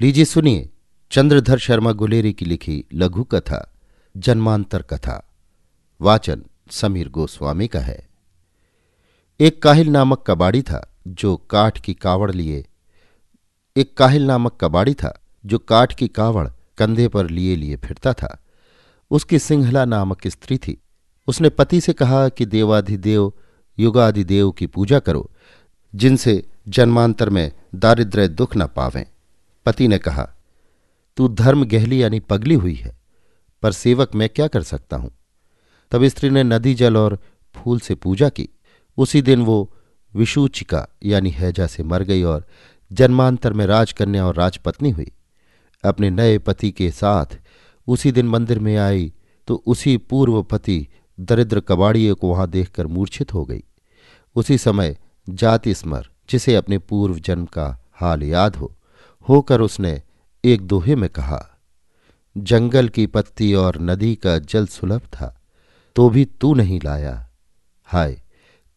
लीजिए सुनिए चंद्रधर शर्मा गुलेरी की लिखी लघु कथा, जन्मांतर कथा। वाचन समीर गोस्वामी का है। एक काहिल नामक कबाड़ी था जो काठ की कावड़ लिए। एक काहिल नामक कबाड़ी था जो काठ की कावड़ कंधे पर लिए लिए फिरता था। उसकी सिंहला नामक स्त्री थी। उसने पति से कहा कि देवाधिदेव, युगाधिदेव की पूजा करो, जिनसे जन्मांतर में दारिद्र्य दुख न पावें। पति ने कहा, तू धर्म गहली यानी पगली हुई है, पर सेवक मैं क्या कर सकता हूँ? तब स्त्री ने नदी, जल और फूल से पूजा की। उसी दिन वो विषूचिका यानी हैजा से मर गई और जन्मांतर में राजकन्या और राजपत्नी हुई। अपने नए पति के साथ उसी दिन मंदिर में आई तो उसी पूर्व पति दरिद्र कबाड़िए को वहाँ देखकर मूर्छित हो गई। उसी समय जाति स्मर, जिसे अपने पूर्व जन्म का हाल याद हो होकर उसने एक दोहे में कहा, जंगल की पत्ती और नदी का जल सुलभ था तो भी तू नहीं लाया। हाय,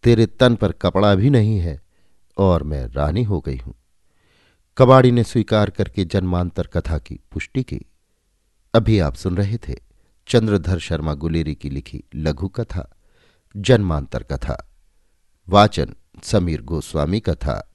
तेरे तन पर कपड़ा भी नहीं है और मैं रानी हो गई हूँ। कबाड़ी ने स्वीकार करके जन्मांतर कथा की पुष्टि की। अभी आप सुन रहे थे चंद्रधर शर्मा गुलेरी की लिखी लघु कथा, जन्मांतर कथा। वाचन समीर गोस्वामी कथा